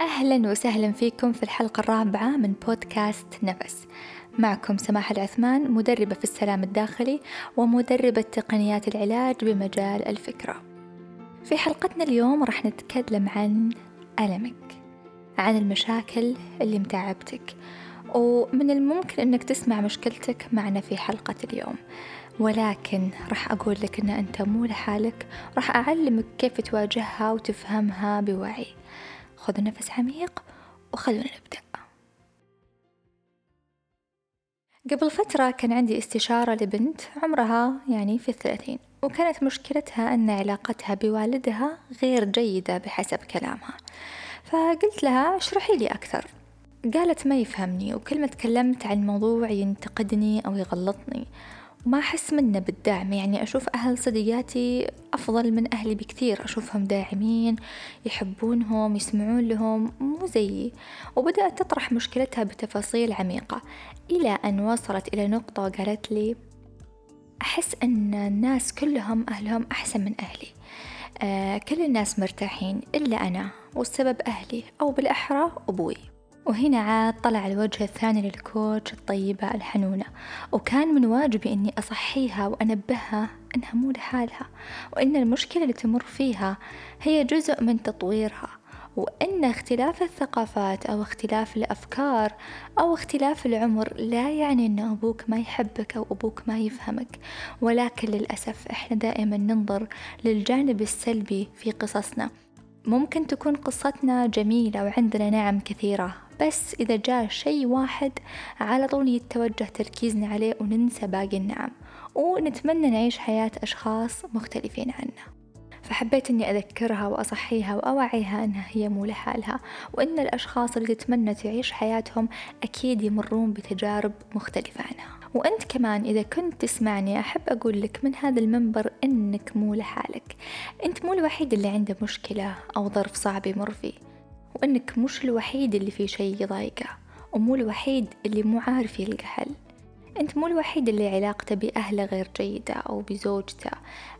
أهلا وسهلا فيكم في الحلقة الرابعة من بودكاست نفس. معكم سماح العثمان مدربة في السلام الداخلي ومدربة تقنيات العلاج بمجال الفكرة. في حلقتنا اليوم راح نتكلم عن ألمك عن المشاكل اللي متعبتك ومن الممكن أنك تسمع مشكلتك معنا في حلقة اليوم. ولكن راح أقول لك أن أنت مو لحالك راح أعلمك كيف تواجهها وتفهمها بوعي. خذوا نفس عميق وخلونا نبدأ. قبل فترة كان عندي استشارة لبنت عمرها يعني في الثلاثين وكانت مشكلتها أن علاقتها بوالدها غير جيدة بحسب كلامها. فقلت لها اشرحي لي أكثر. قالت ما يفهمني وكل ما تكلمت عن موضوع ينتقدني أو يغلطني. وما أحس منه بالدعم. يعني أشوف أهل صديقاتي أفضل من أهلي بكثير. أشوفهم داعمين يحبونهم يسمعون لهم مو زيي. وبدأت تطرح مشكلتها بتفاصيل عميقة. إلى أن وصلت إلى نقطة وقالت لي أحس أن الناس كلهم أهلهم أحسن من أهلي. آه كل الناس مرتاحين إلا أنا والسبب أهلي أو بالأحرى أبوي. وهنا عاد طلع الوجه الثاني للكوتش الطيبة الحنونة وكان من واجبي أني أصحيها وأنبهها أنها مو لحالها وأن المشكلة اللي تمر فيها هي جزء من تطويرها وأن اختلاف الثقافات أو اختلاف الأفكار أو اختلاف العمر لا يعني أن أبوك ما يحبك أو أبوك ما يفهمك. ولكن للأسف إحنا دائما ننظر للجانب السلبي في قصصنا. ممكن تكون قصتنا جميلة وعندنا نعم كثيرة بس إذا جاء شيء واحد على طول يتوجه تركيزنا عليه وننسى باقي النعم ونتمنى نعيش حياة أشخاص مختلفين عنا. فحبيت أني أذكرها وأصحيها وأوعيها أنها هي مو لحالها وأن الأشخاص اللي تتمنى تعيش حياتهم أكيد يمرون بتجارب مختلفة عنها. وأنت كمان إذا كنت تسمعني أحب أقول لك من هذا المنبر أنك مو لحالك. أنت مو الوحيد اللي عنده مشكلة أو ظرف صعب يمر فيه وأنك مش الوحيد اللي فيه شيء يضايقه ومو الوحيد اللي مو عارف يلقى حل. أنت مو الوحيد اللي علاقته بأهله غير جيدة أو بزوجته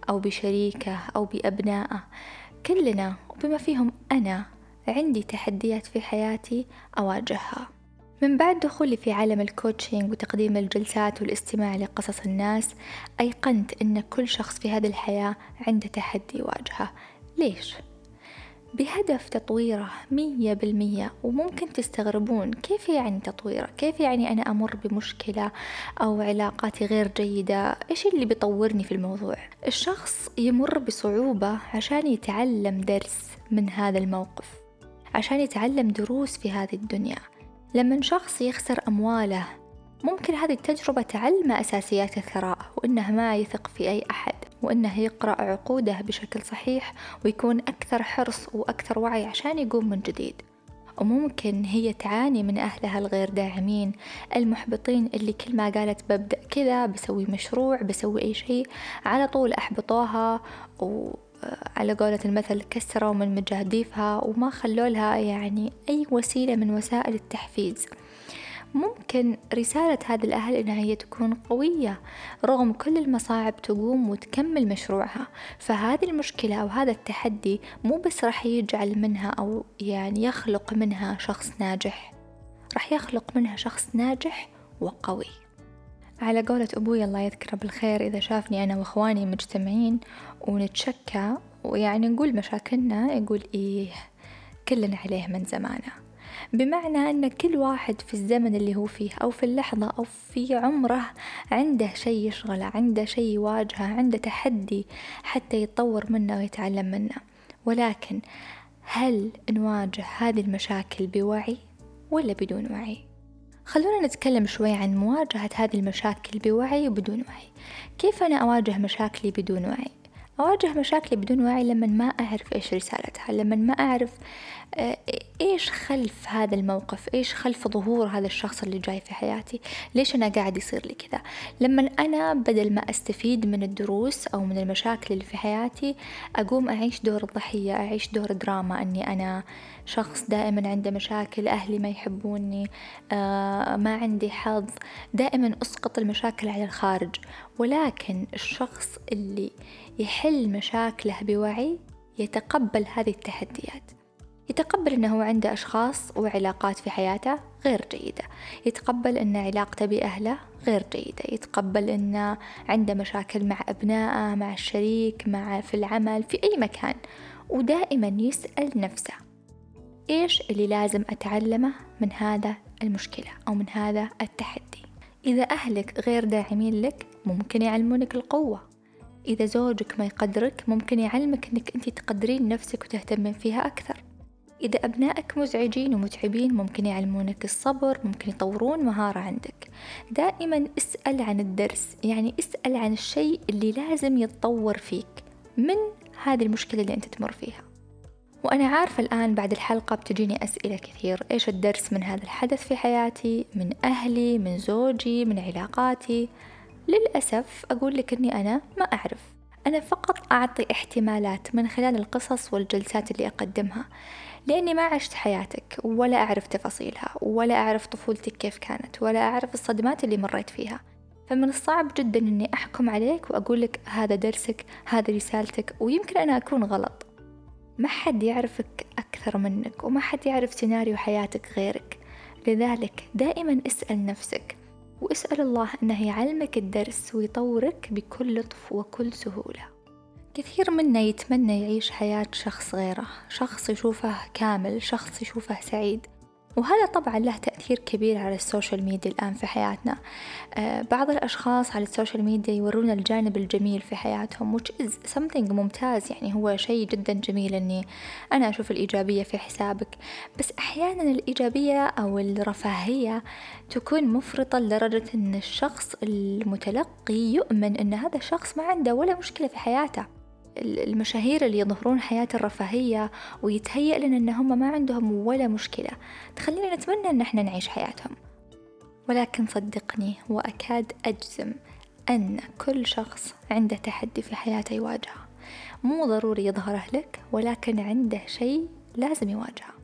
أو بشريكه أو بأبنائه. كلنا وبما فيهم أنا عندي تحديات في حياتي أواجهها. من بعد دخولي في عالم الكوتشينج وتقديم الجلسات والاستماع لقصص الناس أيقنت أن كل شخص في هذه الحياة عنده تحدي يواجهه ليش؟ بهدف تطويره مية بالمية وممكن تستغربون كيف يعني تطويره؟ كيف يعني أنا أمر بمشكلة أو علاقاتي غير جيدة؟ إيش اللي بيطورني في الموضوع؟ الشخص يمر بصعوبة عشان يتعلم درس من هذا الموقف عشان يتعلم دروس في هذه الدنيا. لما شخص يخسر أمواله ممكن هذه التجربة تعلمه أساسيات الثراء وإنه ما يثق في أي أحد وإنه يقرأ عقوده بشكل صحيح ويكون أكثر حرص وأكثر وعي عشان يقوم من جديد. وممكن هي تعاني من أهلها الغير داعمين المحبطين اللي كل ما قالت ببدأ كذا بسوي مشروع بسوي أي شيء على طول أحبطوها وعلى قولة المثل كسروا من مجاديفها وما خلوا لها يعني أي وسيلة من وسائل التحفيز. ممكن رسالة هذا الأهل إنها هي تكون قوية رغم كل المصاعب تقوم وتكمل مشروعها. فهذه المشكلة أو هذا التحدي مو بس راح يجعل منها أو يعني يخلق منها شخص ناجح راح يخلق منها شخص ناجح وقوي. على قولة أبوي الله يذكره بالخير إذا شافني أنا وإخواني مجتمعين ونتشكى ويعني نقول مشاكلنا يقول إيه كلنا عليه من زمانه بمعنى أن كل واحد في الزمن اللي هو فيه أو في اللحظة أو في عمره عنده شيء يشغله عنده شيء يواجهه عنده تحدي حتى يتطور منه ويتعلم منه ولكن هل نواجه هذه المشاكل بوعي ولا بدون وعي؟ خلونا نتكلم شوي عن مواجهة هذه المشاكل بوعي وبدون وعي كيف أنا أواجه مشاكلي بدون وعي؟ أواجه مشاكلي بدون وعي لما ما أعرف إيش رسالتها لما ما أعرف آه، إيش خلف هذا الموقف؟ إيش خلف ظهور هذا الشخص اللي جاي في حياتي؟ ليش أنا قاعد يصير لي كذا؟ لما أنا بدل ما أستفيد من الدروس أو من المشاكل اللي في حياتي أقوم أعيش دور الضحية أعيش دور دراما أني أنا شخص دائما عنده مشاكل أهلي ما يحبوني آه ما عندي حظ دائما أسقط المشاكل على الخارج. ولكن الشخص اللي يحل مشاكله بوعي يتقبل هذه التحديات. يتقبل أنه عنده أشخاص وعلاقات في حياته غير جيدة. يتقبل أن علاقته بأهله غير جيدة. يتقبل أن عنده مشاكل مع أبنائه مع الشريك مع في العمل في أي مكان. ودائما يسأل نفسه إيش اللي لازم أتعلمه من هذا المشكلة أو من هذا التحدي؟ إذا أهلك غير داعمين لك ممكن يعلمونك القوة. إذا زوجك ما يقدرك ممكن يعلمك أنك أنت تقدرين نفسك وتهتمين فيها أكثر. إذا أبنائك مزعجين ومتعبين ممكن يعلمونك الصبر ممكن يطورون مهارة عندك. دائما اسأل عن الدرس يعني اسأل عن الشيء اللي لازم يتطور فيك. من هذه المشكلة اللي أنت تمر فيها؟ وأنا عارفة الآن بعد الحلقة بتجيني أسئلة كثير. إيش الدرس من هذا الحدث في حياتي؟ من أهلي من زوجي من علاقاتي؟ للأسف أقول لك أني أنا ما أعرف. أنا فقط أعطي احتمالات من خلال القصص والجلسات اللي أقدمها لأني ما عشت حياتك ولا أعرف تفاصيلها ولا أعرف طفولتك كيف كانت ولا أعرف الصدمات اللي مريت فيها. فمن الصعب جدا أني أحكم عليك وأقول لك هذا درسك هذا رسالتك ويمكن أنا أكون غلط. ما حد يعرفك أكثر منك وما حد يعرف سيناريو حياتك غيرك. لذلك دائما اسأل نفسك واسأل الله أنه يعلمك الدرس ويطورك بكل لطف وكل سهولة. كثير منا يتمنى يعيش حياة شخص غيره شخص يشوفه كامل شخص يشوفه سعيد. وهذا طبعا له تأثير كبير على ال social media الآن في حياتنا. آه، بعض الأشخاص على ال social media يورونا الجانب الجميل في حياتهم which is something ممتاز يعني هو شيء جدا جميل أني أنا أشوف الإيجابية في حسابك. بس أحيانا الإيجابية أو الرفاهية تكون مفرطة لدرجة أن الشخص المتلقي يؤمن أن هذا الشخص ما عنده ولا مشكلة في حياته. المشاهير اللي يظهرون حياة الرفاهية ويتهيأ لنا أن هم ما عندهم ولا مشكلة. تخلينا نتمنى أن إحنا نعيش حياتهم. ولكن صدقني وأكاد أجزم أن كل شخص عنده تحدي في حياته يواجهه. مو ضروري يظهره لك ولكن عنده شيء لازم يواجهه.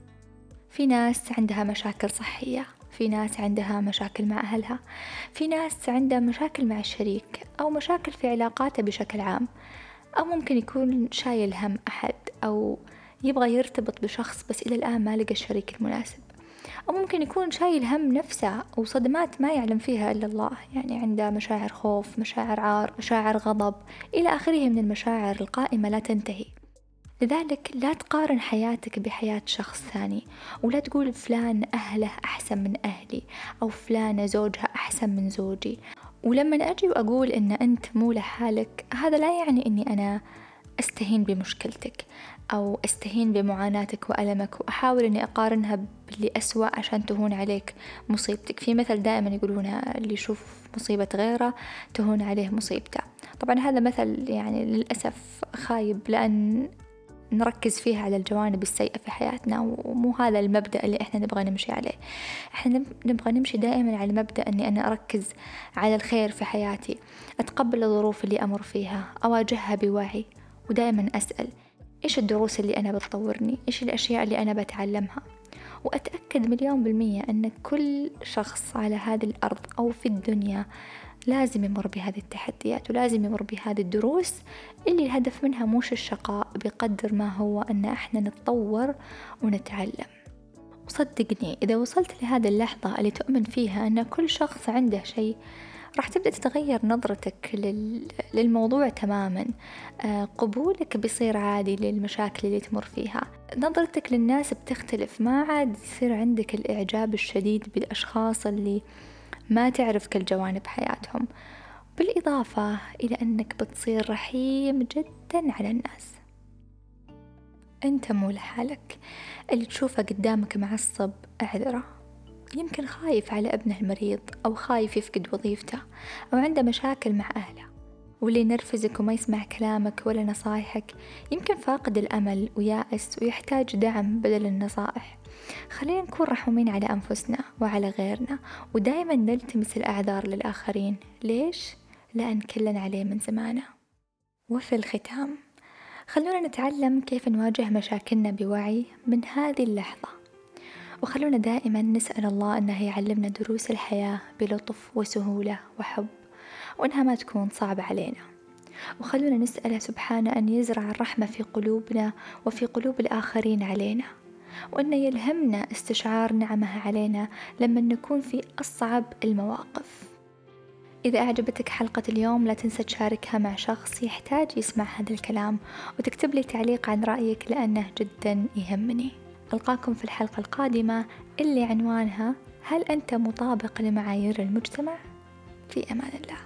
في ناس عندها مشاكل صحية في ناس عندها مشاكل مع أهلها في ناس عندها مشاكل مع الشريك أو مشاكل في علاقاته بشكل عام. أو ممكن يكون شايل هم أحد أو يبغى يرتبط بشخص بس إلى الآن ما لقى الشريك المناسب. أو ممكن يكون شايل هم نفسه أو صدمات ما يعلم فيها إلا الله يعني عنده مشاعر خوف مشاعر عار مشاعر غضب إلى آخره من المشاعر القائمة لا تنتهي. لذلك لا تقارن حياتك بحياة شخص ثاني ولا تقول فلان أهله أحسن من أهلي أو فلانة زوجها أحسن من زوجي ولما أجي وأقول إن أنت مو لحالك هذا لا يعني إني أنا أستهين بمشكلتك أو أستهين بمعاناتك وألمك وأحاول إني أقارنها باللي أسوأ عشان تهون عليك مصيبتك. في مثل دائما يقولون اللي يشوف مصيبة غيره تهون عليه مصيبته. طبعا هذا مثل يعني للأسف خايب لأن نركز فيها على الجوانب السيئة في حياتنا ومو هذا المبدأ اللي إحنا نبغى نمشي عليه. إحنا نبغى نمشي دائما على مبدأ أني أنا أركز على الخير في حياتي أتقبل الظروف اللي أمر فيها أواجهها بوعي ودائما أسأل إيش الدروس اللي أنا بتطورني؟ إيش الأشياء اللي أنا بتعلمها؟ وأتأكد مليون بالمية أن كل شخص على هذه الأرض أو في الدنيا لازم يمر بهذه التحديات ولازم يمر بهذه الدروس. اللي الهدف منها مش الشقاء بقدر ما هو أن إحنا نتطور ونتعلم. وصدقني إذا وصلت لهذه اللحظة اللي تؤمن فيها أن كل شخص عنده شيء راح تبدأ تتغير نظرتك للموضوع تماما. آه، قبولك بيصير عادي للمشاكل اللي تمر فيها. نظرتك للناس بتختلف. ما عاد يصير عندك الإعجاب الشديد بالأشخاص اللي ما تعرف كل جوانب حياتهم. بالإضافة إلى أنك بتصير رحيم جدا على الناس. أنت مو لحالك. اللي تشوفه قدامك معصب أعذره. يمكن خايف على ابنه المريض أو خايف يفقد وظيفته أو عنده مشاكل مع أهله. واللي ينرفزك وما يسمع كلامك ولا نصايحك يمكن فاقد الأمل ويائس ويحتاج دعم بدل النصائح. خلينا نكون رحومين على أنفسنا وعلى غيرنا ودايما نلتمس الأعذار للآخرين. ليش؟ لأن كلنا عليه من زمانه. وفي الختام خلونا نتعلم كيف نواجه مشاكلنا بوعي من هذه اللحظة. وخلونا دائما نسأل الله أنه يعلمنا دروس الحياة بلطف وسهولة وحب وأنها ما تكون صعبة علينا. وخلونا نسأله سبحانه أن يزرع الرحمة في قلوبنا وفي قلوب الآخرين علينا وأن يلهمنا استشعار نعمها علينا لما نكون في أصعب المواقف. إذا أعجبتك حلقة اليوم لا تنسى تشاركها مع شخص يحتاج يسمع هذا الكلام وتكتب لي تعليق عن رأيك لأنه جدا يهمني. ألقاكم في الحلقة القادمة اللي عنوانها هل أنت مطابق لمعايير المجتمع؟ في أمان الله